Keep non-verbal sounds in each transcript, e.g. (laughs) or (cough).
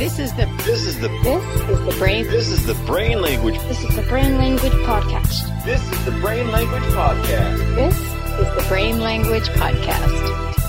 This is the This is the this is the brain this is the brain language. this is the brain language podcast. This is the brain language podcast. This is the brain language podcast.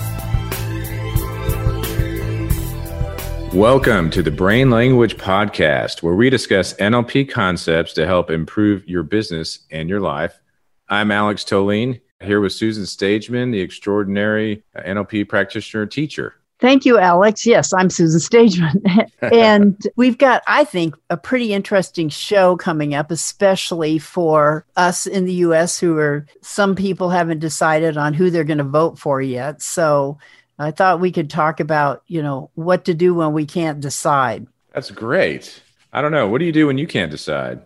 Welcome to the Brain Language Podcast, where we discuss NLP concepts to help improve your business and your life. I'm Alex Toline, here with Susan Stageman, the extraordinary NLP practitioner teacher. Thank you, Alex. Yes, I'm Susan Stageman. (laughs) and we've got, I think, a pretty interesting show coming up, especially for us in the US who are, some people haven't decided on who they're going to vote for yet. So I thought we could talk about, you know, what to do when we can't decide. That's great. I don't know. What do you do when you can't decide?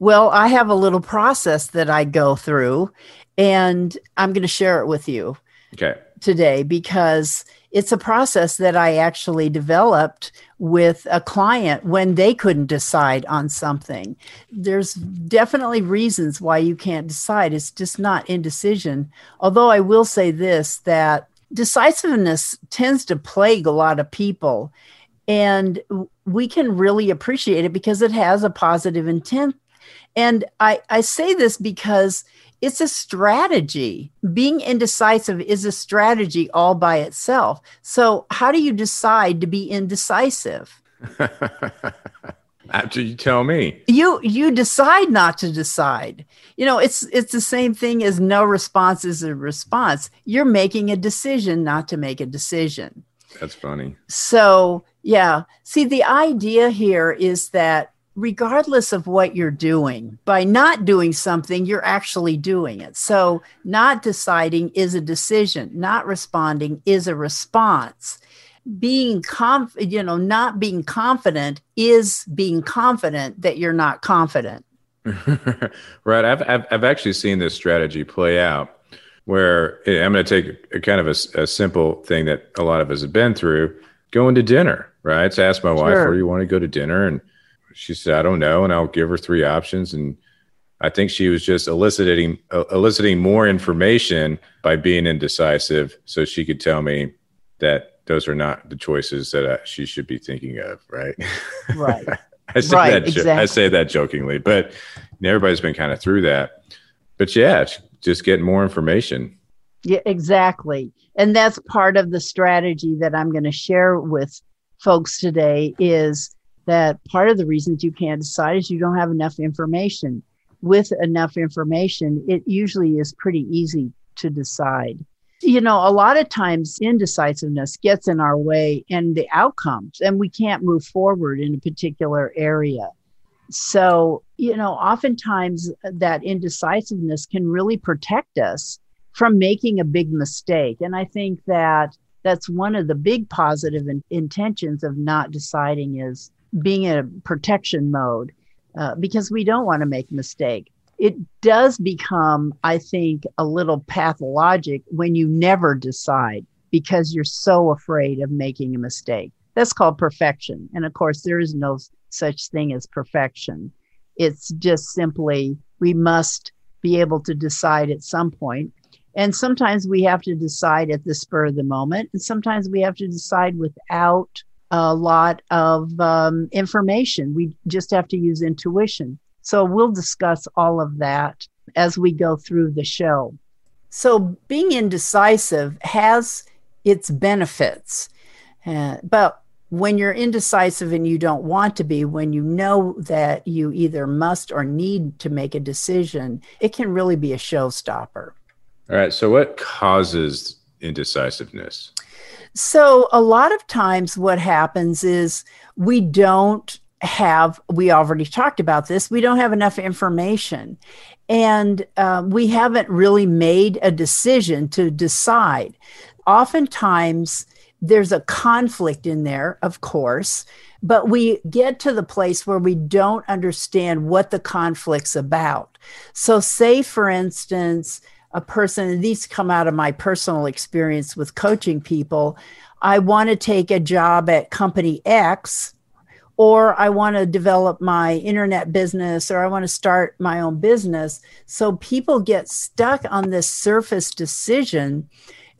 Well, I have a little process that I go through, and I'm going to share it with you. Okay. today because it's a process that I actually developed with a client when they couldn't decide on something. There's definitely reasons why you can't decide. It's just not indecision. Although I will say this that decisiveness tends to plague a lot of people. And we can really appreciate it because it has a positive intent. And I, I say this because it's a strategy. Being indecisive is a strategy all by itself. So, how do you decide to be indecisive? (laughs) After you tell me. You you decide not to decide. You know, it's it's the same thing as no response is a response. You're making a decision not to make a decision. That's funny. So, yeah. See, the idea here is that regardless of what you're doing, by not doing something, you're actually doing it. So, not deciding is a decision, not responding is a response. Being conf, you know, not being confident is being confident that you're not confident. (laughs) right. I've, I've, I've actually seen this strategy play out where eh, I'm going to take a kind of a simple thing that a lot of us have been through going to dinner, right? So I asked my wife, where do you want to go to dinner? And she said, I don't know. And I'll give her three options. And I think she was just eliciting, uh, eliciting more information by being indecisive so she could tell me that those are not the choices that uh, she should be thinking of, right? Right. (laughs) I say Right, that jo- I say that jokingly, but everybody's been kind of through that. But yeah, just getting more information. Yeah, exactly. And that's part of the strategy that I'm going to share with folks today is that part of the reasons you can't decide is you don't have enough information. With enough information, it usually is pretty easy to decide. You know, a lot of times indecisiveness gets in our way and the outcomes, and we can't move forward in a particular area. So, you know, oftentimes that indecisiveness can really protect us from making a big mistake. And I think that that's one of the big positive in- intentions of not deciding is being in a protection mode uh, because we don't want to make a mistake. It does become, I think, a little pathologic when you never decide because you're so afraid of making a mistake. That's called perfection. And of course, there is no such thing as perfection. It's just simply we must be able to decide at some point. And sometimes we have to decide at the spur of the moment, and sometimes we have to decide without a lot of um, information. We just have to use intuition. So we'll discuss all of that as we go through the show. So being indecisive has its benefits, uh, but when you're indecisive and you don't want to be, when you know that you either must or need to make a decision, it can really be a showstopper. All right. So what causes indecisiveness? So, a lot of times, what happens is we don't have, we already talked about this, we don't have enough information. And um, we haven't really made a decision to decide. Oftentimes, there's a conflict in there, of course, but we get to the place where we don't understand what the conflict's about. So, say for instance, a person, and these come out of my personal experience with coaching people. I want to take a job at company X, or I want to develop my internet business, or I want to start my own business. So people get stuck on this surface decision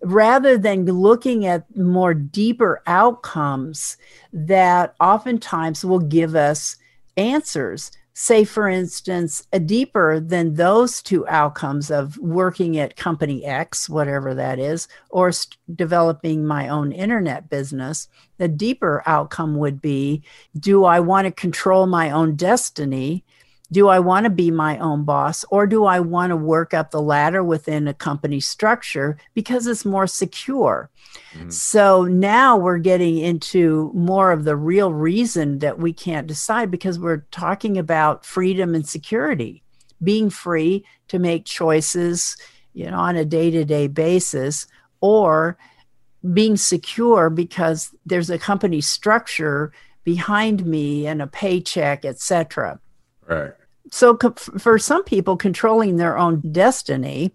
rather than looking at more deeper outcomes that oftentimes will give us answers say, for instance, a deeper than those two outcomes of working at company X, whatever that is, or st- developing my own internet business, the deeper outcome would be do I want to control my own destiny? Do I want to be my own boss or do I want to work up the ladder within a company structure because it's more secure? Mm-hmm. So now we're getting into more of the real reason that we can't decide because we're talking about freedom and security, being free to make choices, you know, on a day-to-day basis or being secure because there's a company structure behind me and a paycheck, etc. Right. So, for some people, controlling their own destiny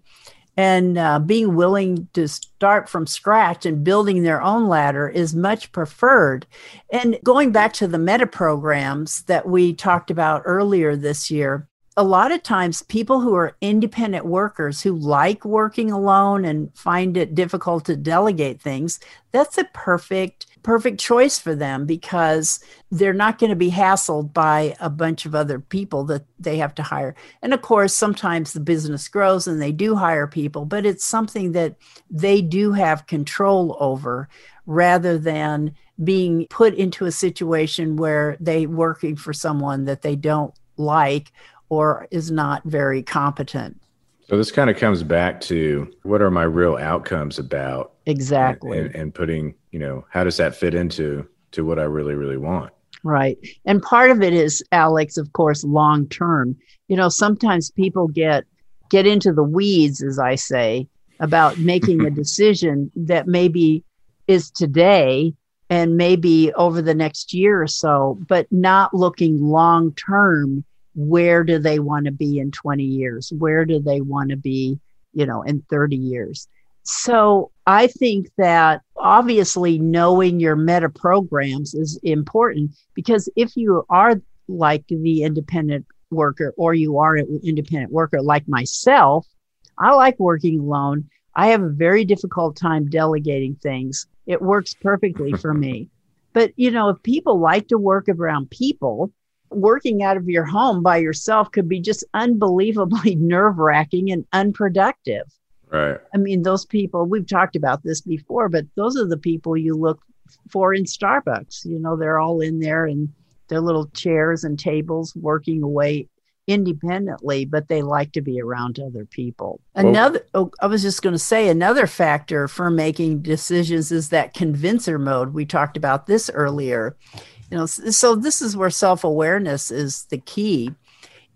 and uh, being willing to start from scratch and building their own ladder is much preferred. And going back to the meta programs that we talked about earlier this year, a lot of times people who are independent workers who like working alone and find it difficult to delegate things, that's a perfect perfect choice for them because they're not going to be hassled by a bunch of other people that they have to hire. And of course, sometimes the business grows and they do hire people, but it's something that they do have control over rather than being put into a situation where they working for someone that they don't like or is not very competent. So this kind of comes back to what are my real outcomes about? Exactly. And, and, putting, you know, how does that fit into to what I really, really want? Right. And part of it is, Alex, of course, long term. You know, sometimes people get get into the weeds, as I say, about making a (laughs) decision that maybe is today and maybe over the next year or so, but not looking long term where do they want to be in 20 years where do they want to be you know in 30 years so i think that obviously knowing your meta programs is important because if you are like the independent worker or you are an independent worker like myself i like working alone. I have a very difficult time delegating things. It works perfectly for (laughs) me. But you know if people like to work around people working out of your home by yourself could be just unbelievably (laughs) nerve wracking and unproductive. Right. I mean, those people, we've talked about this before, but those are the people you look for in Starbucks. You know, they're all in there in their little chairs and tables working away independently, but they like to be around other people. Another, oh, I was just going to say, another factor for making decisions is that convincer mode. We talked about this earlier you know so this is where self-awareness is the key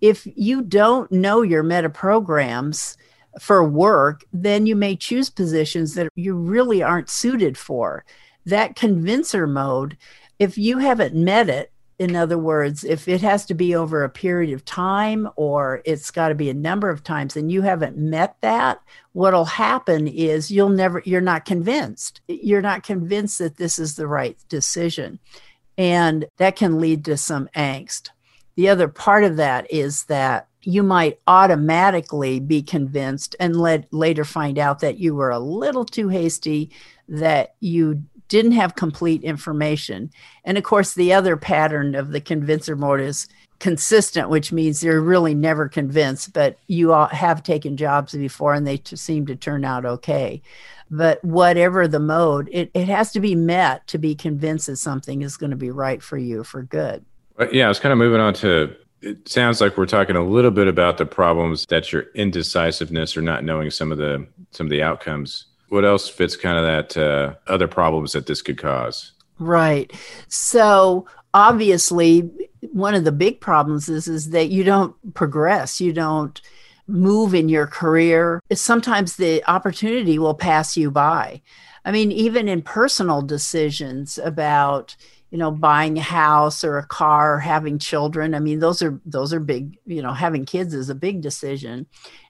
if you don't know your meta programs for work then you may choose positions that you really aren't suited for. That convincer mode if you haven't met it in other words if it has to be over a period of time or it's got to be a number of times and you haven't met that what'll happen is you'll never you're not convinced. You're not convinced that this is the right decision. And that can lead to some angst. The other part of that is that you might automatically be convinced and let, later find out that you were a little too hasty, that you didn't have complete information. And of course, the other pattern of the convincer mode is consistent, which means they're really never convinced, but you have taken jobs before and they seem to turn out okay but whatever the mode, it, it has to be met to be convinced that something is going to be right for you for good. Yeah, I was kind of moving on to it sounds like we're talking a little bit about the problems that your indecisiveness or not knowing some of the some of the outcomes. What else fits kind of that uh, other problems that this could cause? Right. So obviously, one of the big problems is is that you don't progress. You don't move in your career, sometimes the opportunity will pass you by. I mean, even in personal decisions about, you know, buying a house or a car, or having children. I mean, those are those are big, you know, having kids is a big decision.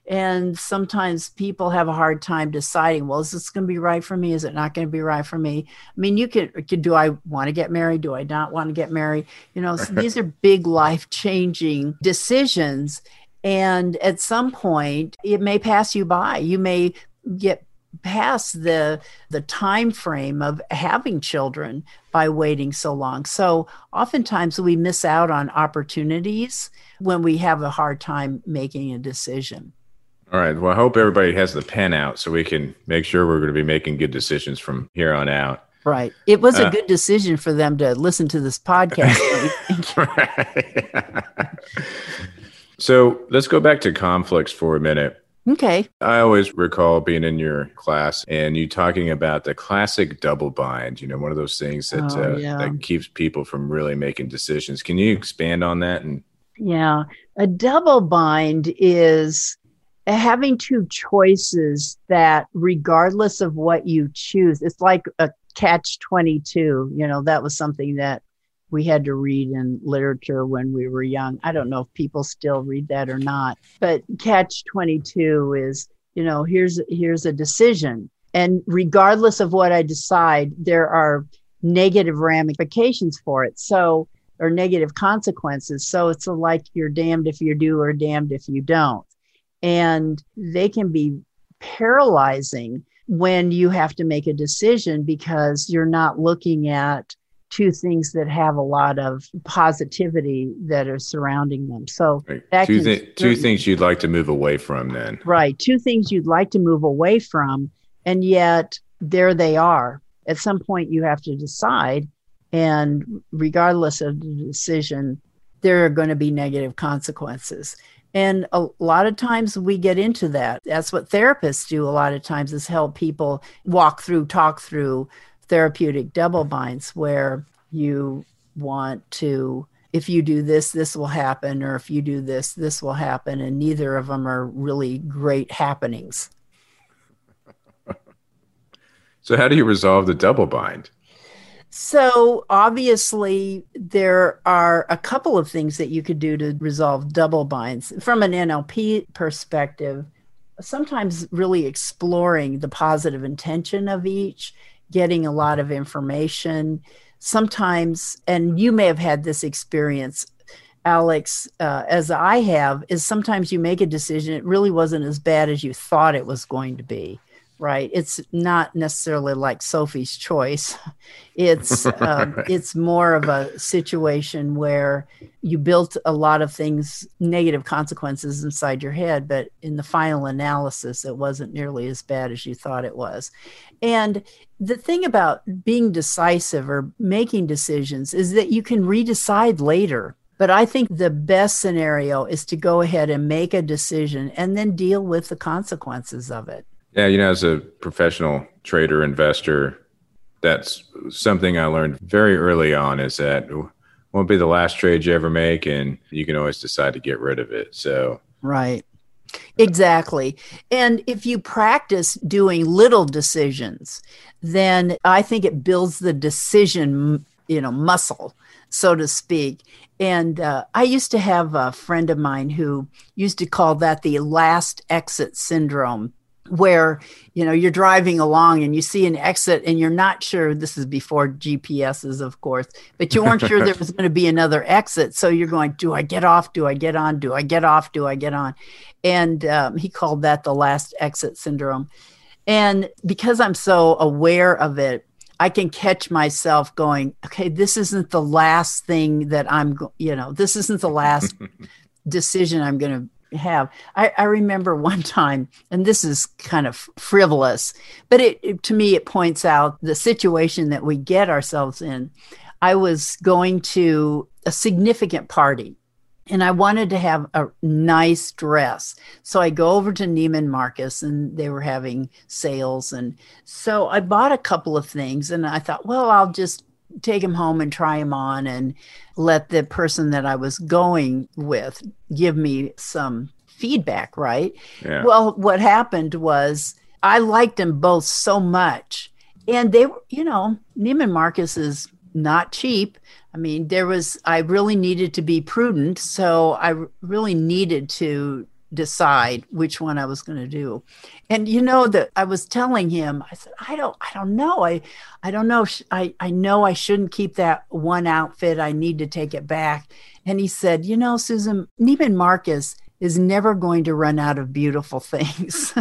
And sometimes people have a hard time deciding, well, is this going to be right for me? Is it not going to be right for me? I mean, you could, could do I want to get married? Do I not want to get married? You know, so (laughs) these are big life changing decisions. And at some point, it may pass you by. You may get past the the time frame of having children by waiting so long. So oftentimes we miss out on opportunities when we have a hard time making a decision. All right. Well, I hope everybody has the pen out so we can make sure we're going to be making good decisions from here on out. Right. It was a Uh, good decision for them to listen to this podcast. (laughs) (laughs) so let's go back to conflicts for a minute. Okay. I always recall being in your class and you talking about the classic double bind, you know, one of those things that, Oh, uh, yeah. that keeps people from really making decisions. Can you expand on that? And Yeah. A double bind is having two choices that, regardless of what you choose, it's like a catch 22. You know, that was something that we had to read in literature when we were young. I don't know if people still read that or not, but catch 22 is, you know, here's here's a decision and regardless of what I decide, there are negative ramifications for it. So, or negative consequences. So it's like you're damned if you do or damned if you don't. And they can be paralyzing when you have to make a decision because you're not looking at two things that have a lot of positivity that are surrounding them. So, That two, thi- two things you'd like to move away from then. right, two things you'd like to move away from, and yet there they are. At some point, you have to decide. And regardless of the decision, there are going to be negative consequences. And a lot of times we get into that. That's what therapists do a lot of times is help people walk through, talk through therapeutic double binds where you want to if you do this this will happen or if you do this this will happen and neither of them are really great happenings. (laughs) So, how do you resolve the double bind? So, obviously, there are a couple of things that you could do to resolve double binds. From an NLP perspective, sometimes really exploring the positive intention of each, getting a lot of information. Sometimes, and you may have had this experience, Alex, uh, as I have, is sometimes you make a decision, it really wasn't as bad as you thought it was going to be. Right. It's not necessarily like Sophie's choice. (laughs) It's (laughs) um, Right. it's more of a situation where you built a lot of things, negative consequences inside your head, but in the final analysis, it wasn't nearly as bad as you thought it was. And the thing about being decisive or making decisions is that you can redecide later. But I think the best scenario is to go ahead and make a decision and then deal with the consequences of it. Yeah, you know, as a professional trader investor, that's something I learned very early on is that won't be the last trade you ever make, and you can always decide to get rid of it. So, Right. Exactly. And if you practice doing little decisions, then I think it builds the decision, you know, muscle, so to speak. And uh, I used to have a friend of mine who used to call that the last exit syndrome where you know you're driving along and you see an exit and you're not sure this is before GPSs of course but you weren't sure (laughs) there was going to be another exit. So you're going do I get off? Do I get on? Do I get off? Do I get on? And um, he called that the last exit syndrome. And because I'm so aware of it I can catch myself going okay this isn't the last thing that I'm you know this isn't the last (laughs) decision I'm going to have. I, I remember one time, and this is kind of frivolous, but it, it- to me it points out the situation that we get ourselves in. I was going to a significant party. And I wanted to have a nice dress. So I go over to Neiman Marcus and they were having sales. And so I bought a couple of things and I thought, well, I'll just take him home and try him on and let the person that I was going with give me some feedback, right? yeah. Well, what happened was I liked them both so much. And they were, you know, Neiman Marcus is not cheap. I mean, there was, I really needed to be prudent. So I really needed to decide which one I was going to do. And you know that I was telling him, I said, I don't, I don't know. I, I don't know. I, I know I shouldn't keep that one outfit. I need to take it back. And he said, you know, Susan, Neiman Marcus is never going to run out of beautiful (laughs) things.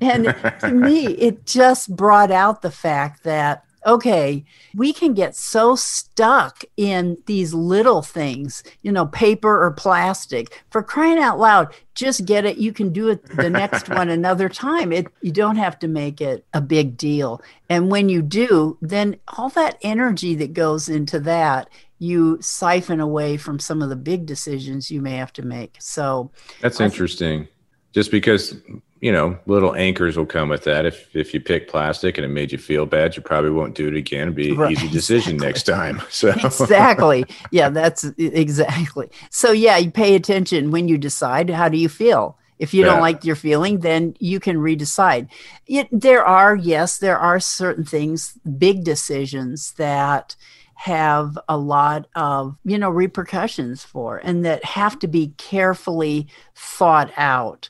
and to me, it just brought out the fact that okay, we can get so stuck in these little things, you know, paper or plastic. For crying out loud, just get it. You can do it the next (laughs) one another time. It you don't have to make it a big deal. And when you do, then all that energy that goes into that you siphon away from some of the big decisions you may have to make. So that's interesting. Just because you know, little anchors will come with that. If if you pick plastic and it made you feel bad, you probably won't do it again. It'll be an right, easy decision exactly. next time. (laughs) So exactly, yeah, that's exactly. So yeah, you pay attention when you decide. How do you feel? If you yeah. don't like your feeling, then you can redecide. It, there are yes, there are certain things, big decisions that have a lot of you know repercussions for and that have to be carefully thought out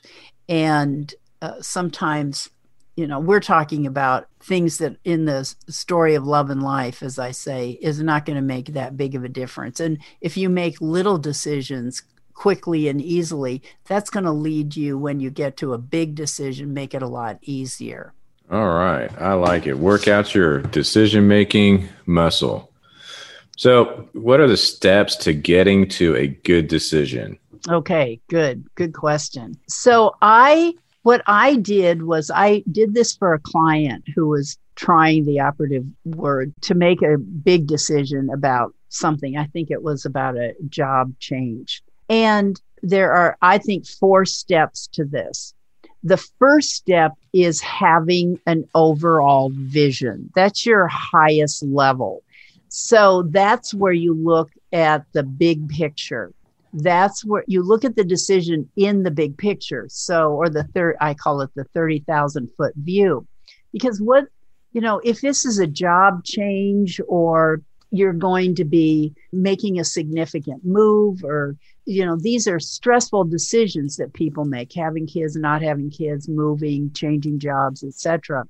and uh, sometimes you know we're talking about things that in the story of love and life as i say is not going to make that big of a difference. And if you make little decisions quickly and easily that's going to lead you when you get to a big decision make it a lot easier. All right. I like it. Work out your decision making muscle. So what are the steps to getting to a good decision? Okay good. Good question. So i what I did was I did this for a client who was trying the operative word to make a big decision about something. I think it was about a job change. And there are, I think, four steps to this. The first step is having an overall vision. That's your highest level. So that's where you look at the big picture that's where you look at the decision in the big picture. So, or the third, I call it the 30,000 foot view. Because what, you know, if this is a job change or you're going to be making a significant move or, you know, these are stressful decisions that people make having kids, not having kids, moving, changing jobs, etc.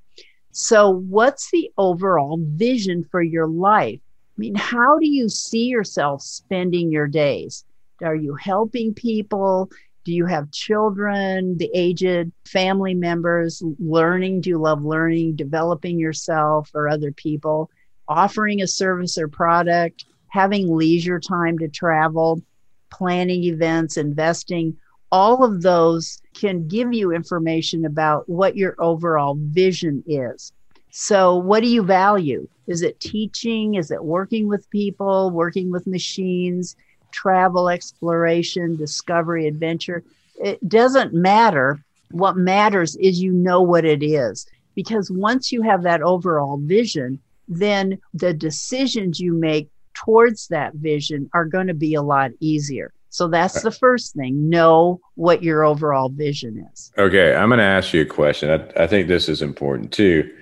So, what's the overall vision for your life? I mean, how do you see yourself spending your days? Are you helping people? Do you have children, the aged, family members, learning? Do you love learning, developing yourself or other people, offering a service or product, having leisure time to travel, planning events, investing? All of those can give you information about what your overall vision is. So, what do you value? Is it teaching? Is it working with people, working with machines? Travel, exploration, discovery, adventure. It doesn't matter. What matters is you know what it is. Because once you have that overall vision, then the decisions you make towards that vision are going to be a lot easier. So that's the first thing. Know what your overall vision is. Okay. I'm going to ask you a question. I, I think this is important too.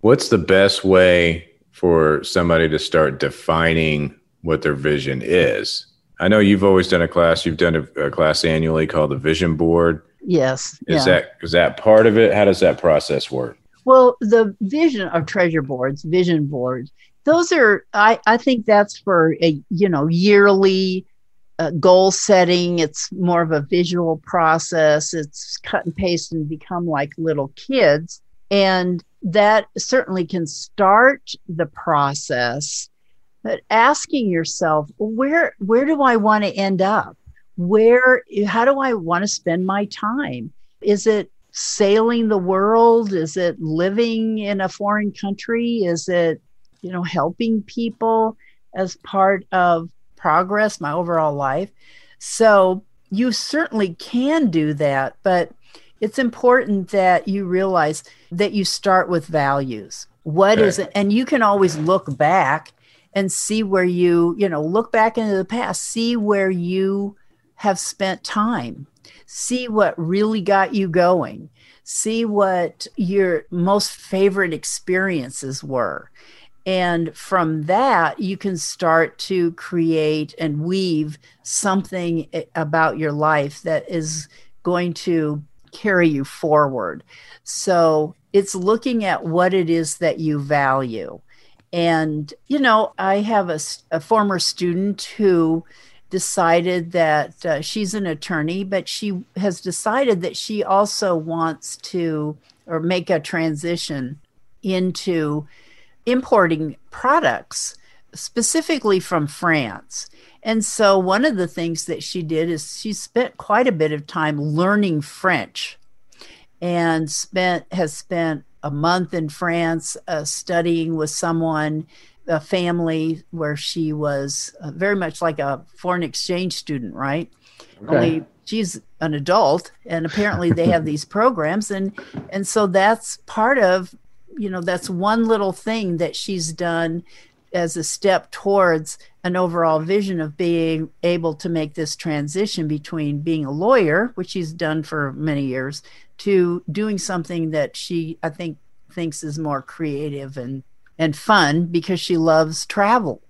What's the best way for somebody to start defining what their vision is? I know you've always done a class. You've done a, a class annually called the Vision Board. Yes. Is yeah. that is that part of it? How does that process work? Well, the vision of treasure boards, vision boards, those are I, I think that's for a you know yearly uh, goal setting. It's more of a visual process. It's cut and paste and become like little kids, and that certainly can start the process but asking yourself where where do i want to end up? Where how do i want to spend my time? Is it sailing the world? Is it living in a foreign country? Is it you know helping people as part of progress my overall life? So you certainly can do that but it's important that you realize that you start with values. What okay. is it and you can always look back and see where you, you know, look back into the past, see where you have spent time, see what really got you going, see what your most favorite experiences were. And from that, you can start to create and weave something about your life that is going to carry you forward. So it's looking at what it is that you value and, you know, I have a, a former student who decided that uh, she's an attorney, but she has decided that she also wants to or make a transition into importing products specifically from France. And so one of the things that she did is she spent quite a bit of time learning French and spent has spent a month in France uh, studying with someone a family where she was uh, very much like a foreign exchange student, right? Okay. Only she's an adult, and apparently they have these (laughs) programs, and and so that's part of, you know, that's one little thing that she's done as a step towards an overall vision of being able to make this transition between being a lawyer, which she's done for many years, to doing something that she, I think, thinks is more creative and and fun because she loves travel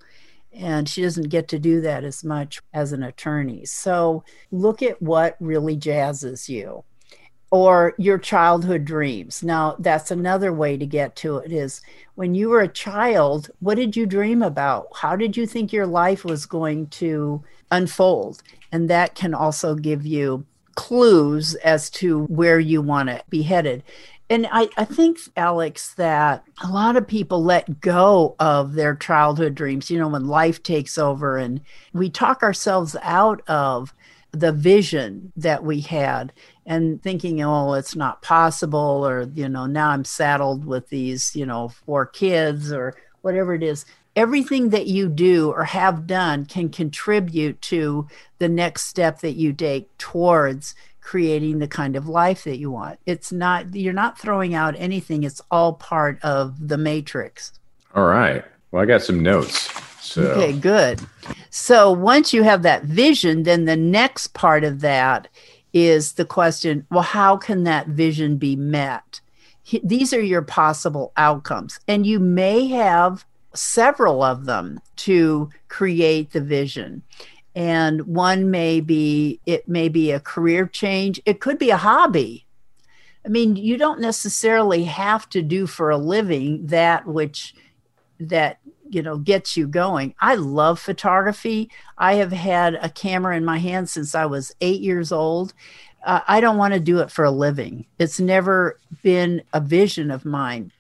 and she doesn't get to do that as much as an attorney. So look at what really jazzes you or your childhood dreams. Now, that's another way to get to it is when you were a child, what did you dream about? How did you think your life was going to unfold? And that can also give you clues as to where you want to be headed and I, I think alex that a lot of people let go of their childhood dreams you know when life takes over and we talk ourselves out of the vision that we had and thinking oh it's not possible or you know now i'm saddled with these you know four kids or whatever it is everything that you do or have done can contribute to the next step that you take towards creating the kind of life that you want. It's not, you're not throwing out anything, it's all part of the matrix. All right. Well, I got some notes. So. Okay, good. So once you have that vision, then the next part of that is the question well, how can that vision be met? These are your possible outcomes, and you may have several of them to create the vision and one may be it may be a career change it could be a hobby i mean you don't necessarily have to do for a living that which that you know gets you going. I love photography. I have had a camera in my hand since i was eight years old. Uh, i don't want to do it for a living. It's never been a vision of mine.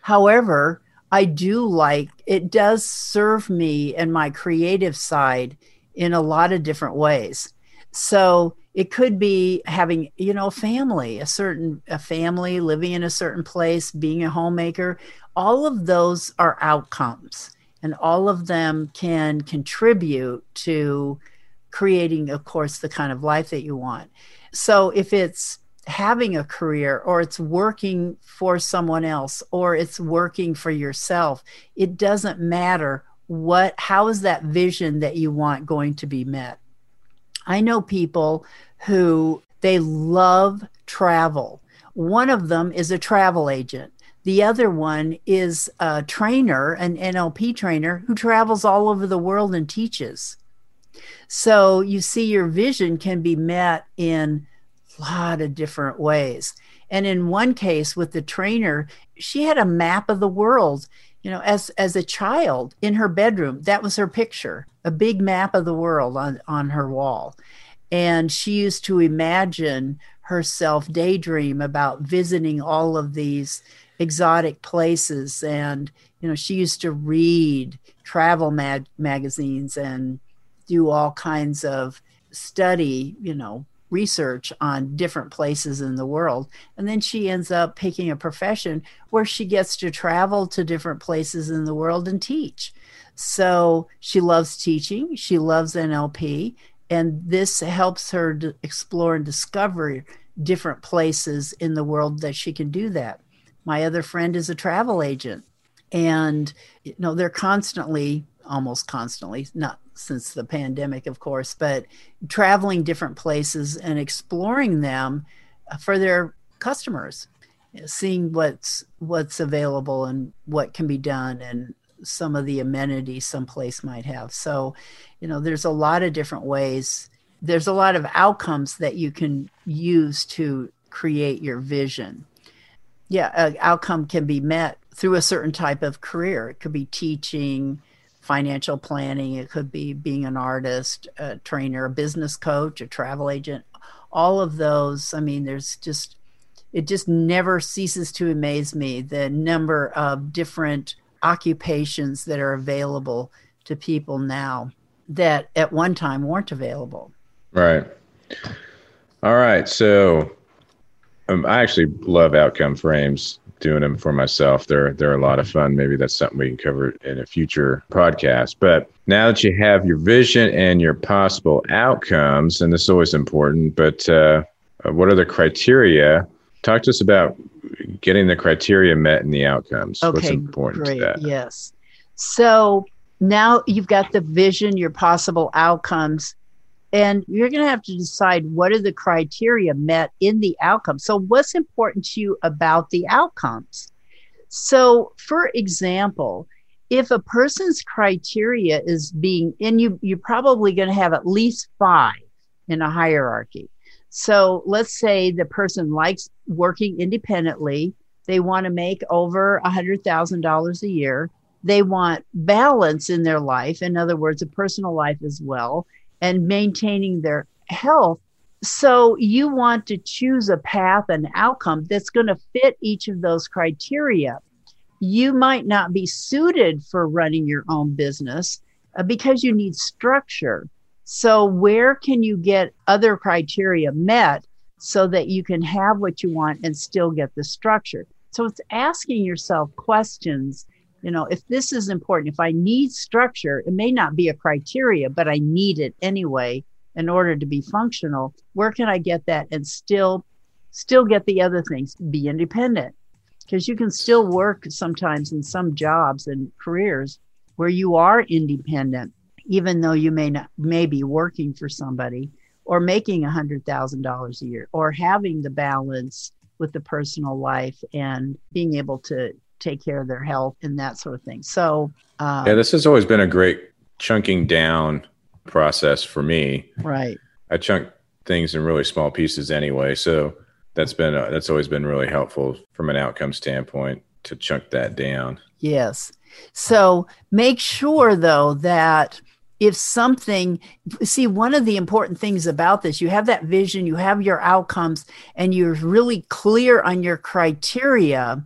However i do like it does serve me and my creative side in a lot of different ways. So it could be having, you know, family, a certain a family living in a certain place, being a homemaker. All of those are outcomes, and all of them can contribute to creating, of course, the kind of life that you want. So if it's having a career or it's working for someone else or it's working for yourself, it doesn't matter what how is that vision that you want going to be met i know people who they love travel. One of them is a travel agent. The other one is a trainer an nlp trainer who travels all over the world and teaches. So you see your vision can be met in a lot of different ways. And in one case with the trainer she had a map of the world. You know as as a child in her bedroom that was her picture a big map of the world on on her wall and she used to imagine herself daydream about visiting all of these exotic places and you know she used to read travel mag- magazines and do all kinds of study you know research on different places in the world. And then she ends up picking a profession where she gets to travel to different places in the world and teach. So she loves teaching, she loves NLP, and this helps her to explore and discover different places in the world that she can do that. My other friend is a travel agent, and you know they're constantly, almost constantly, not since the pandemic, of course, but traveling different places and exploring them for their customers, seeing what's what's available and what can be done and some of the amenities some place might have. So, you know, there's a lot of different ways. There's a lot of outcomes that you can use to create your vision. Yeah, an outcome can be met through a certain type of career. It could be teaching, financial planning, it could be being an artist, a trainer, a business coach, a travel agent. All of those, I mean, there's just, it just never ceases to amaze me the number of different occupations that are available to people now that at one time weren't available. Right. All right. So um, I actually love outcome frames doing them for myself. They're they're a lot of fun. Maybe that's something we can cover in a future podcast. But now that you have your vision and your possible outcomes, and this is always important, but uh, what are the criteria? Talk to us about getting the criteria met in the outcomes. Okay, What's important great. to that? Yes. So now you've got the vision, your possible outcomes, and you're going to have to decide what are the criteria met in the outcome. So, what's important to you about the outcomes? So, for example, if a person's criteria is being, and you, you're probably going to have at least five in a hierarchy. So, let's say the person likes working independently, they want to make over $100,000 a year they want balance in their life, in other words, a personal life as well, and maintaining their health. So you want to choose a path and outcome that's going to fit each of those criteria. You might not be suited for running your own business uh, because you need structure. So, where can you get other criteria met so that you can have what you want and still get the structure? So, it's asking yourself questions. You know if this is important if i need structure it may not be a criteria but i need it anyway in order to be functional. Where can i get that and still still get the other things? Be independent. Because you can still work sometimes in some jobs and careers where you are independent even though you may not may be working for somebody or making a hundred thousand dollars a year or having the balance with the personal life and being able to take care of their health and that sort of thing. So, um, yeah, this has always been a great chunking down process for me. Right. I chunk things in really small pieces anyway, so that's been uh, that's always been really helpful from an outcome standpoint to chunk that down. Yes. So make sure though that if something see one of the important things about this you have that vision you have your outcomes and you're really clear on your criteria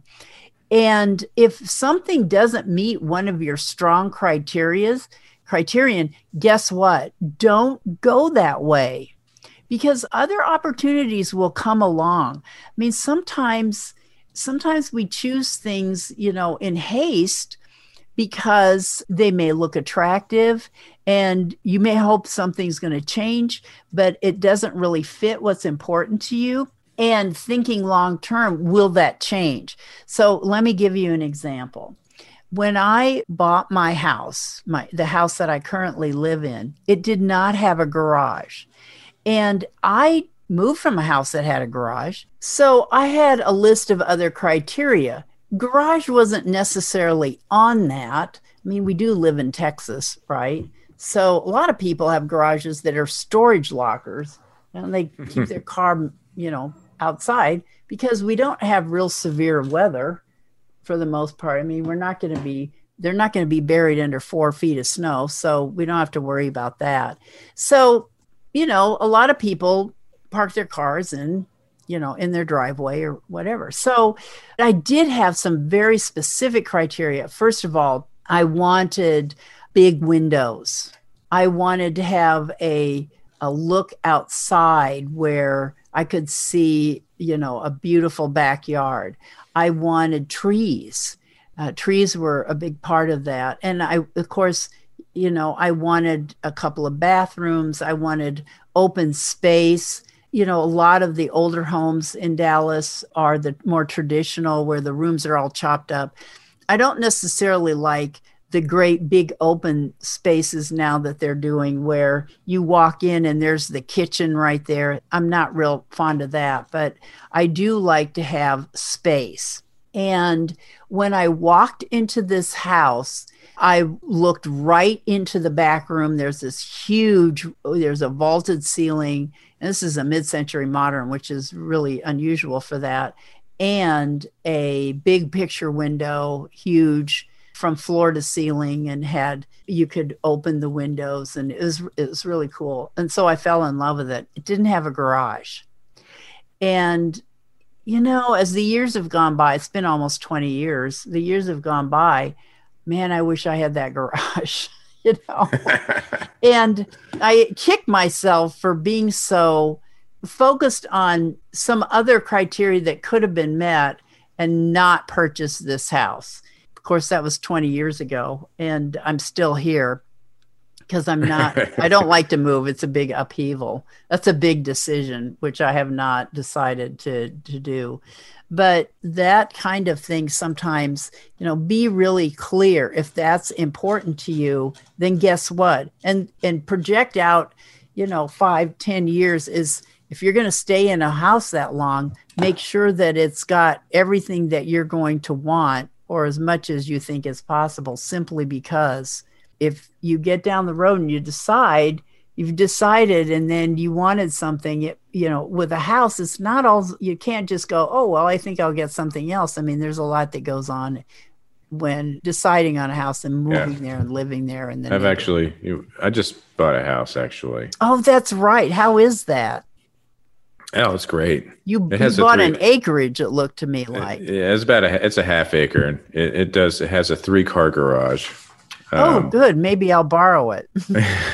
and if something doesn't meet one of your strong criterias, criterion, guess what? Don't go that way because other opportunities will come along. I mean, sometimes sometimes we choose things, you know, in haste because they may look attractive and you may hope something's going to change, but it doesn't really fit what's important to you and thinking long term, will that change? So let me give you an example. When I bought my house, my the house that I currently live in, it did not have a garage. And I moved from a house that had a garage. So I had a list of other criteria. Garage wasn't necessarily on that. I mean, we do live in Texas, right? So a lot of people have garages that are storage lockers and they keep their (laughs) car, you know, outside because we don't have real severe weather for the most part. I mean, we're not going to be they're not going to be buried under four feet of snow, so we don't have to worry about that. So, you know, a lot of people park their cars in you know in their driveway or whatever so i did have some very specific criteria first of all i wanted big windows i wanted to have a a look outside where I could see, you know, a beautiful backyard. I wanted trees. Uh, trees were a big part of that. And I, of course, you know, I wanted a couple of bathrooms. I wanted open space. You know, a lot of the older homes in Dallas are the more traditional where the rooms are all chopped up. I don't necessarily like the great big open spaces now that they're doing where you walk in and there's the kitchen right there. I'm not real fond of that, but I do like to have space. And when I walked into this house, I looked right into the back room. There's this huge, there's a vaulted ceiling. And this is a mid century modern, which is really unusual for that. And a big picture window, huge from floor to ceiling and had you could open the windows and it was it was really cool. And so I fell in love with it. It didn't have a garage. And you know, as the years have gone by, it's been almost 20 years. The years have gone by. Man, I wish I had that (laughs) garage, (laughs) you know. and I kick myself for being so focused on some other criteria that could have been met and not purchase this house. Of course, that was 20 years ago, and I'm still here because I'm not, I don't like to move. It's a big upheaval. That's a big decision, which I have not decided to, to do. But that kind of thing sometimes, you know, be really clear. If that's important to you, then guess what? And and project out, you know, five, ten years is if you're going to stay in a house that long, make sure that it's got everything that you're going to want or as much as you think is possible, simply because if you get down the road and you decide, you've decided and then you wanted something, it, you know, with a house, it's not all, you can't just go, oh, well, I think I'll get something else. I mean, there's a lot that goes on when deciding on a house and moving yeah. there and living there and then I've actually you, I just bought a house actually. Oh, that's right. How is that? Oh, it's great. You, it you bought three, an acreage. It looked to me like. Yeah, it's about a. It's a half acre. It, it does. It has a three car garage. Oh, um, good. Maybe I'll borrow it. (laughs) (laughs)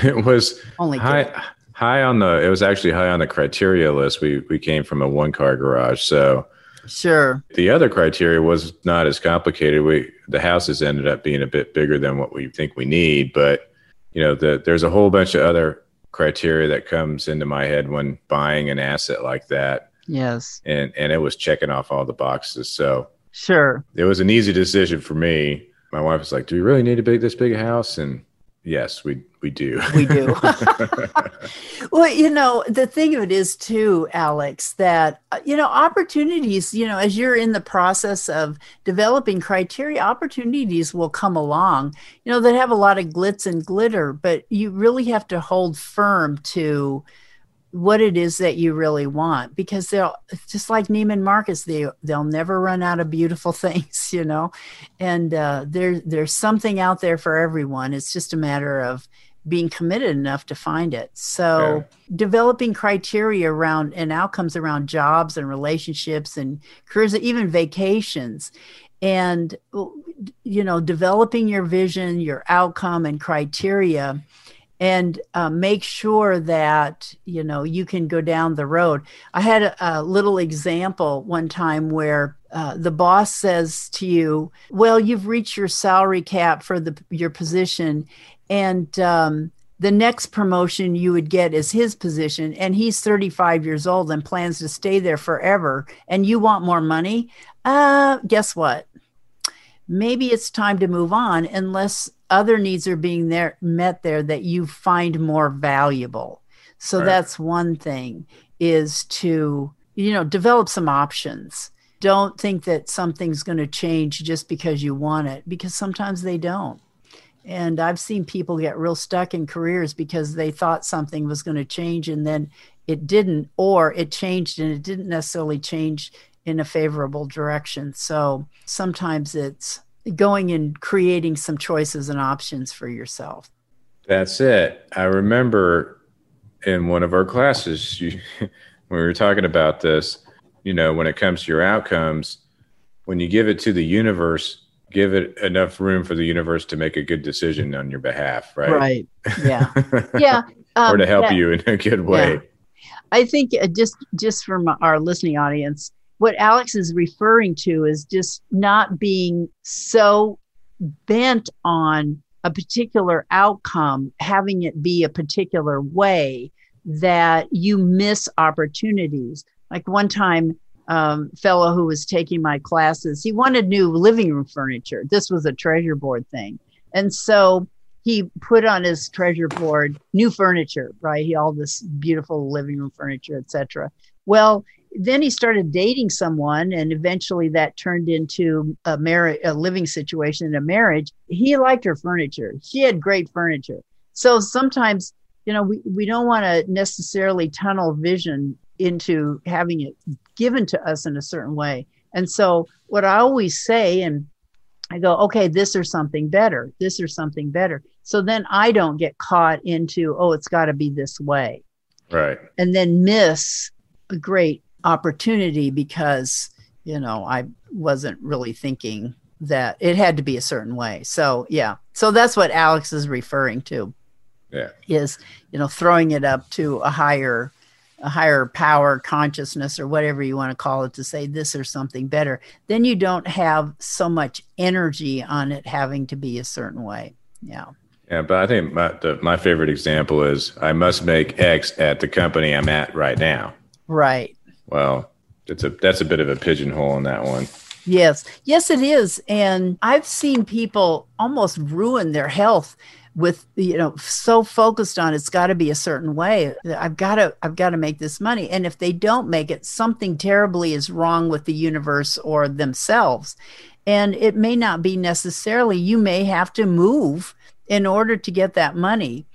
it was only high. High on the. It was actually high on the criteria list. We we came from a one car garage, so. Sure. The other criteria was not as complicated. We the houses ended up being a bit bigger than what we think we need, but you know, the, there's a whole bunch of other criteria that comes into my head when buying an asset like that. Yes. And and it was checking off all the boxes. So sure. It was an easy decision for me. My wife was like, Do we really need a big this big house? And yes, we we do. We do. (laughs) well, you know, the thing of it is too, Alex, that uh, you know, opportunities, you know, as you're in the process of developing criteria, opportunities will come along, you know, that have a lot of glitz and glitter, but you really have to hold firm to what it is that you really want because they'll just like Neiman Marcus they they'll never run out of beautiful (laughs) things you know? And uh, there there's something out there for everyone. It's just a matter of being committed enough to find it. So developing criteria around and outcomes around jobs and relationships and careers even vacations. And you know developing your vision your outcome and criteria and uh, make sure that you know you can go down the road. I had a, a little example one time where uh, the boss says to you well you've reached your salary cap for the your position and um, the next promotion you would get is his position and he's 35 years old and plans to stay there forever and you want more money? Uh, guess what? Maybe it's time to move on unless other needs are being there met there that you find more valuable. So right. that's one thing is to you know develop some options. Don't think that something's going to change just because you want it because sometimes they don't. And i've seen people get real stuck in careers because they thought something was going to change and then it didn't or it changed and it didn't necessarily change in a favorable direction. So sometimes it's going and creating some choices and options for yourself. That's it. I remember in one of our classes, (laughs) you, when we were talking about this, you know, when it comes to your outcomes, when you give it to the universe, give it enough room for the universe to make a good decision on your behalf, right? Right. Yeah. (laughs) yeah. Um, or to help you in a good way. Yeah. I think uh, just just from our listening audience, what Alex is referring to is just not being so bent on a particular outcome, having it be a particular way that you miss opportunities. Like one time, um, fellow who was taking my classes, he wanted new living room furniture. This was a treasure board thing. And so he put on his treasure board new furniture, right? He all this beautiful living room furniture, etc. Well, then he started dating someone and eventually that turned into a marriage a living situation and a marriage he liked her furniture she had great furniture so sometimes you know we, we don't want to necessarily tunnel vision into having it given to us in a certain way and so what i always say and I go, okay, this or something better, this or something better. So then I don't get caught into, oh, it's got to be this way. Right. And then miss a great opportunity because, you know, I wasn't really thinking that it had to be a certain way. So, yeah. So that's what Alex is referring to. Yeah. Is, you know, throwing it up to a higher a higher power consciousness or whatever you want to call it to say this or something better then you don't have so much energy on it having to be a certain way yeah yeah but i think my, the, my favorite example is i must make x at the company i'm at right now right well it's a that's a bit of a pigeonhole in that one. Yes. Yes it is. And i've seen people almost ruin their health with you know so focused on it's got to be a certain way i've got to i've got to make this money. And if they don't make it something terribly is wrong with the universe or themselves. And it may not be necessarily you may have to move in order to get that money.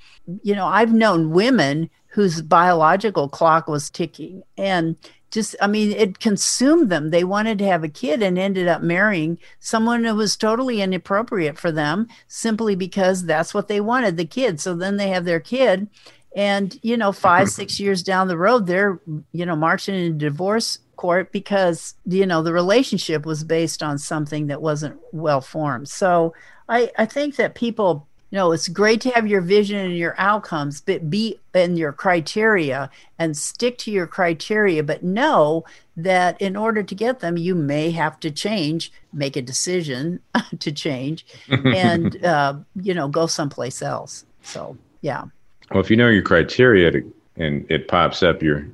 You know i've known women whose biological clock was ticking and just i mean it consumed them. They wanted to have a kid and ended up marrying someone who was totally inappropriate for them simply because that's what they wanted the kid. So then they have their kid and you know five mm-hmm. six years down the road they're you know marching in divorce court because you know the relationship was based on something that wasn't well formed. So i i think that people know it's great to have your vision and your outcomes but be in your criteria and stick to your criteria but know that in order to get them you may have to change make a decision (laughs) to change (laughs) and uh, you know go someplace else. So yeah. Well if you know your criteria to, and it pops up your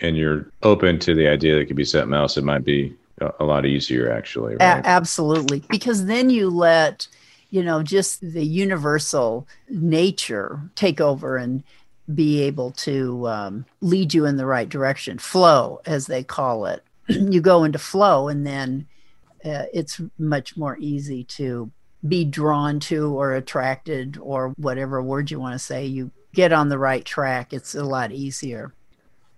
and you're open to the idea that it could be something else it might be a, a lot easier actually right? a- absolutely. Because then you let you know, just the universal nature take over and be able to um, lead you in the right direction. Flow, as they call it. (clears throat) you go into flow, and then uh, it's much more easy to be drawn to or attracted or whatever word you want to say. You get on the right track, it's a lot easier.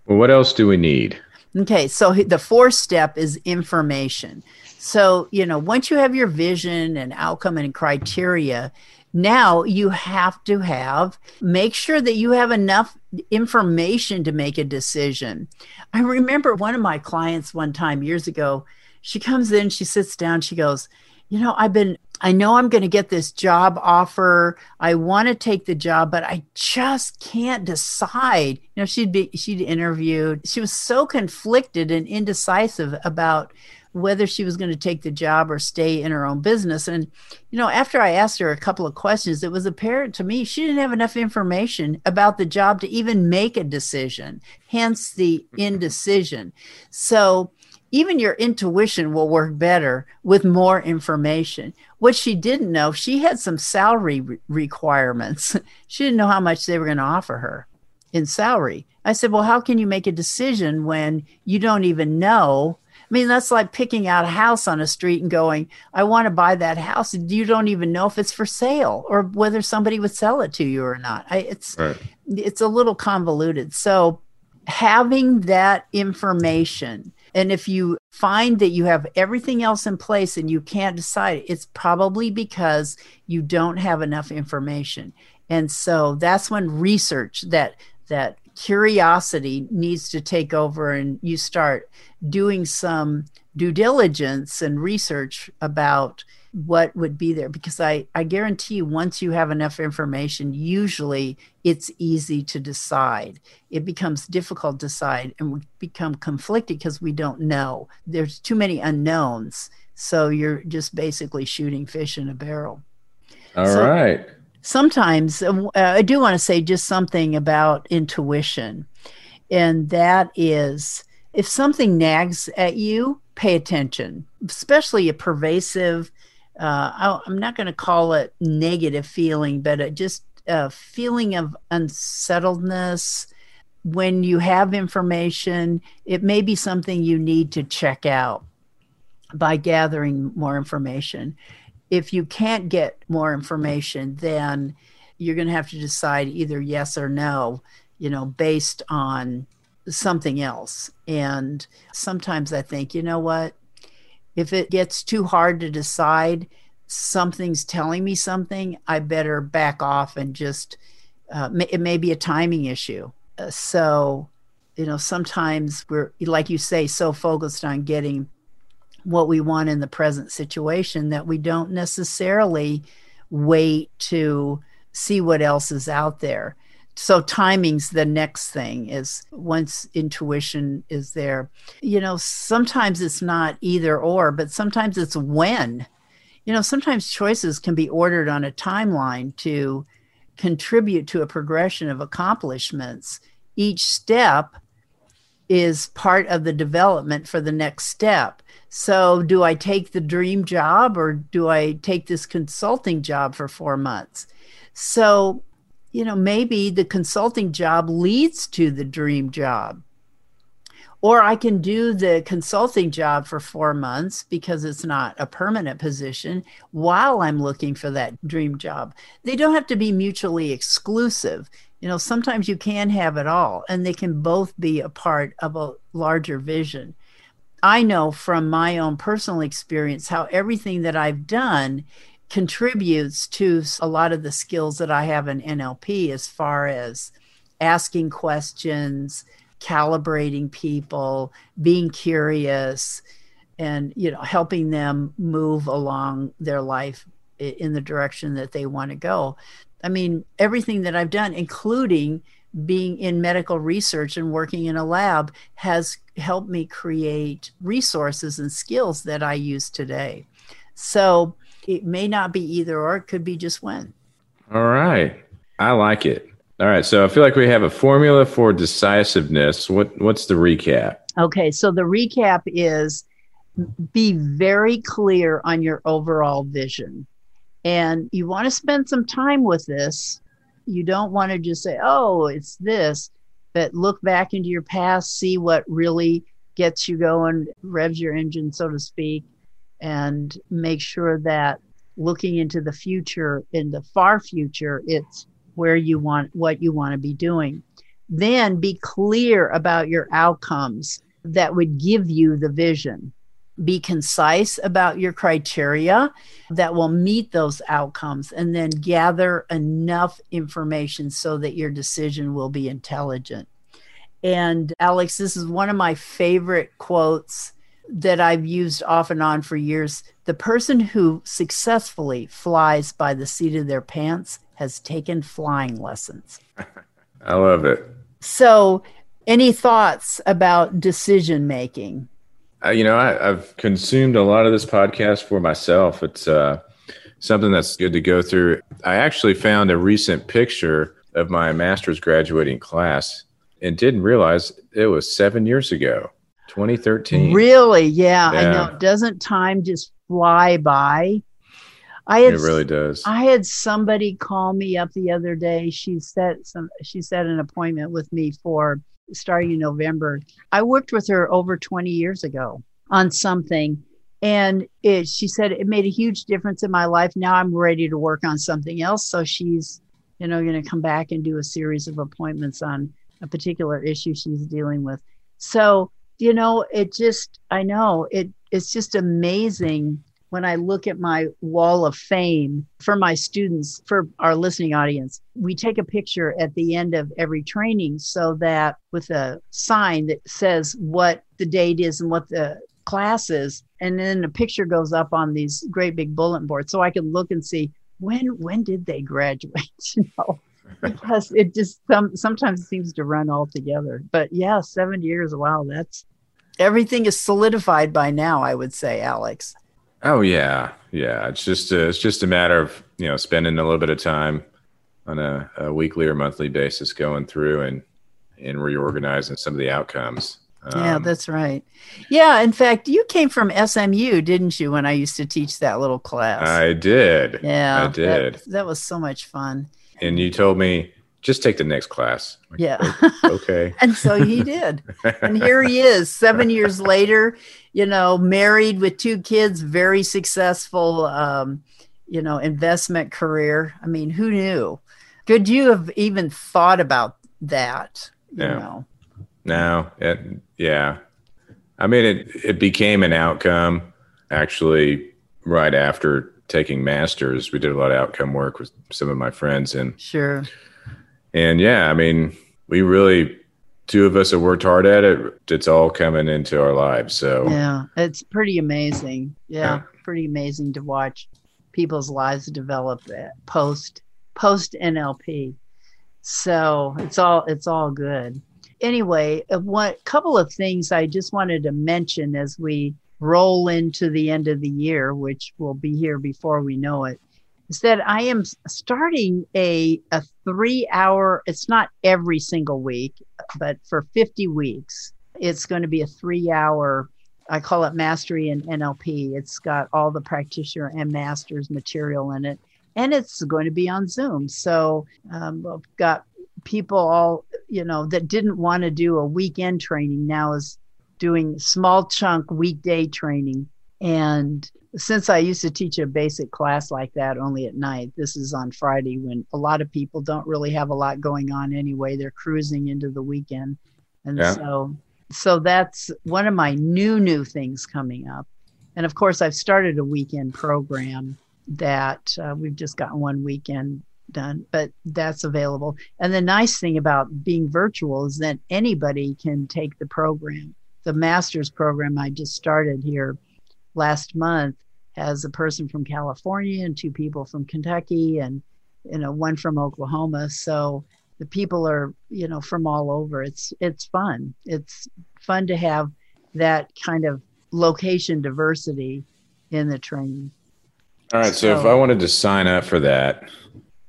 Well, what else do we need? Okay, so the fourth step is information. So, you know, once you have your vision and outcome and criteria, now you have to have make sure that you have enough information to make a decision. I remember one of my clients one time years ago, she comes in, she sits down, she goes, You know, I've been I know I'm going to get this job offer. I want to take the job, but I just can't decide. You know, she'd be she'd interviewed. She was so conflicted and indecisive about whether she was going to take the job or stay in her own business. And, you know, after I asked her a couple of questions, it was apparent to me she didn't have enough information about the job to even make a decision, hence the mm-hmm. indecision. So, even your intuition will work better with more information. What she didn't know, she had some salary re- requirements. (laughs) she didn't know how much they were going to offer her in salary. I said, Well, how can you make a decision when you don't even know I mean, that's like picking out a house on a street and going, I want to buy that house. You don't even know if it's for sale or whether somebody would sell it to you or not. I, it's right. it's a little convoluted. So having that information and if you find that you have everything else in place and you can't decide, it's probably because you don't have enough information. And so that's when research that that curiosity needs to take over and you start doing some due diligence and research about what would be there. Because I, I guarantee you once you have enough information usually it's easy to decide. It becomes difficult to decide and we become conflicted because we don't know. There's too many unknowns. So you're just basically shooting fish in a barrel. All so, right sometimes uh, I do want to say just something about intuition, and that is if something nags at you, pay attention, especially a pervasive. Uh, I'm not going to call it negative feeling, but a, just a feeling of unsettledness. When you have information, it may be something you need to check out by gathering more information if you can't get more information, then you're going to have to decide either yes or no, you know, based on something else. And sometimes I think, you know what? If it gets too hard to decide, something's telling me something, I better back off and just, uh, it may be a timing issue. Uh, so, you know, sometimes we're, like you say, so focused on getting what we want in the present situation that we don't necessarily wait to see what else is out there. So timing's the next thing is once intuition is there. You know, sometimes it's not either or, but sometimes it's when. You know, sometimes choices can be ordered on a timeline to contribute to a progression of accomplishments. Each step is part of the development for the next step. So, do I take the dream job or do I take this consulting job for four months? So, you know, maybe the consulting job leads to the dream job. Or I can do the consulting job for four months because it's not a permanent position while I'm looking for that dream job. They don't have to be mutually exclusive. You know, sometimes you can have it all, and they can both be a part of a larger vision. I know from my own personal experience how everything that I've done contributes to a lot of the skills that I have in NLP as far as asking questions, calibrating people, being curious, and you know helping them move along their life in the direction that they want to go. I mean, everything that I've done, including being in medical research and working in a lab, has helped me create resources and skills that I use today. So it may not be either or, it could be just when. All right. I like it. All right. So I feel like we have a formula for decisiveness. What what's the recap? Okay, so the recap is be very clear on your overall vision. And you want to spend some time with this. You don't want to just say, oh, it's this, but look back into your past, see what really gets you going, revs your engine, so to speak, and make sure that looking into the future, in the far future, it's where you want what you want to be doing. Then be clear about your outcomes that would give you the vision. Be concise about your criteria that will meet those outcomes, and then gather enough information so that your decision will be intelligent. And Alex, this is one of my favorite quotes that I've used off and on for years. The person who successfully flies by the seat of their pants has taken flying lessons. (laughs) I love it. So, any thoughts about decision making? Uh, you know, I, have consumed a lot of this podcast for myself. It's uh, something that's good to go through. I actually found a recent picture of my master's graduating class and didn't realize it was seven years ago. 2013. Really? Yeah, yeah, I know. Doesn't time just fly by? I had it really does. I had somebody call me up the other day. She set some she set an appointment with me for starting in November. I worked with her over 20 years ago on something and it she said it made a huge difference in my life. Now I'm ready to work on something else. So she's, you know, going to come back and do a series of appointments on a particular issue she's dealing with. So you know, it just, I know it, it's just amazing when I look at my wall of fame for my students, for our listening audience. We take a picture at the end of every training so that with a sign that says what the date is and what the class is. And then a picture goes up on these great big bulletin boards so I can look and see when when did they graduate (laughs) you know because it just some, sometimes it seems to run all together. But yeah, seven years. Wow, that's everything is solidified by now. I would say, Alex. Oh yeah, yeah. It's just a, it's just a matter of you know spending a little bit of time on a, a weekly or monthly basis going through and and reorganizing some of the outcomes. Um, yeah, that's right. Yeah, in fact, you came from SMU, didn't you? When I used to teach that little class, I did. Yeah, I did. That, that was so much fun and you told me just take the next class. Like, yeah. okay. (laughs) and so he did. and here he is, seven years later, you know, married with two kids, very successful, um, you know, investment career. I mean, who knew? Could you have even thought about that? You yeah. know? No. It, yeah. I mean, it, it became an outcome actually right after taking masters, we did a lot of outcome work with some of my friends, and Sure. And yeah, I mean, we really two of us have worked hard at it. It's all coming into our lives. So Yeah, it's pretty amazing. Yeah, Yeah. pretty amazing to watch people's lives develop uh, post post NLP. So it's all it's all good. Anyway, uh, one couple of things I just wanted to mention as we roll into the end of the year, which will be here before we know it, is that I am starting a a three hour. It's not every single week, but for fifty weeks, it's going to be a three hour I call it Mastery in NLP. It's got all the practitioner and masters material in it, and it's going to be on Zoom. So um, I've got people all you know that didn't want to do a weekend training now is doing small chunk weekday training. And since I used to teach a basic class like that only at night, this is on Friday when a lot of people don't really have a lot going on anyway. They're cruising into the weekend, and Yeah. so so that's one of my new new things coming up and of course i've started a weekend program that uh, we've just gotten one weekend done but that's available and the nice thing about being virtual is that anybody can take the program the master's program i just started here last month has a person from california and two people from kentucky and you know one from oklahoma. So the people are you know from all over. It's it's fun. It's fun to have that kind of location diversity in the training. All right. So, if I wanted to sign up for that,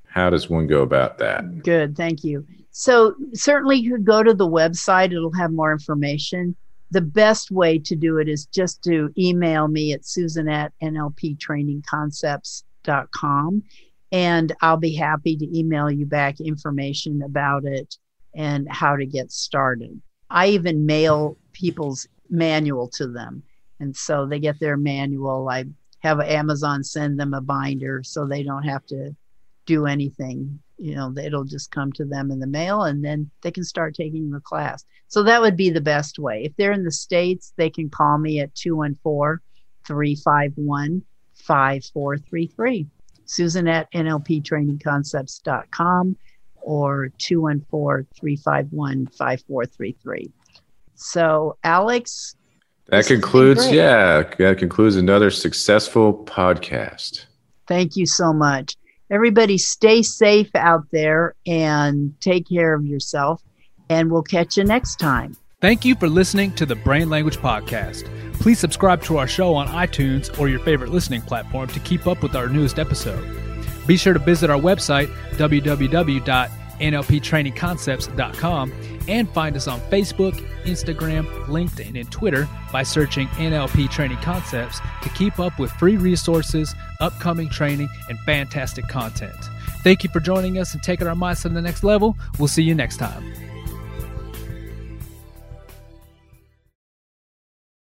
how does one go about that? good. Thank you. So certainly you could go to the website. It'll have more information the best way to do it is just to email me at susan at nlptrainingconcepts.com and i'll be happy to email you back information about it and how to get started. I even mail people's manual to them and so they get their manual. I have amazon send them a binder so they don't have to do anything you know it'll just come to them in the mail and then they can start taking the class. So that would be the best way. If they're in the states they can call me at 214-351-5433 susan at nlptrainingconcepts.com or 214-351-5433 so alex That This has been concludes, yeah, that concludes another successful podcast. Thank you so much. Everybody, stay safe out there and take care of yourself. And we'll catch you next time. Thank you for listening to the Brain Language Podcast. Please subscribe to our show on iTunes or your favorite listening platform to keep up with our newest episode. Be sure to visit our website, www.nlptrainingconcepts.com, and find us on Facebook, Instagram, LinkedIn, and Twitter by searching NLP Training Concepts to keep up with free resources, upcoming training, and fantastic content. Thank you for joining us and taking our minds to the next level. We'll see you next time.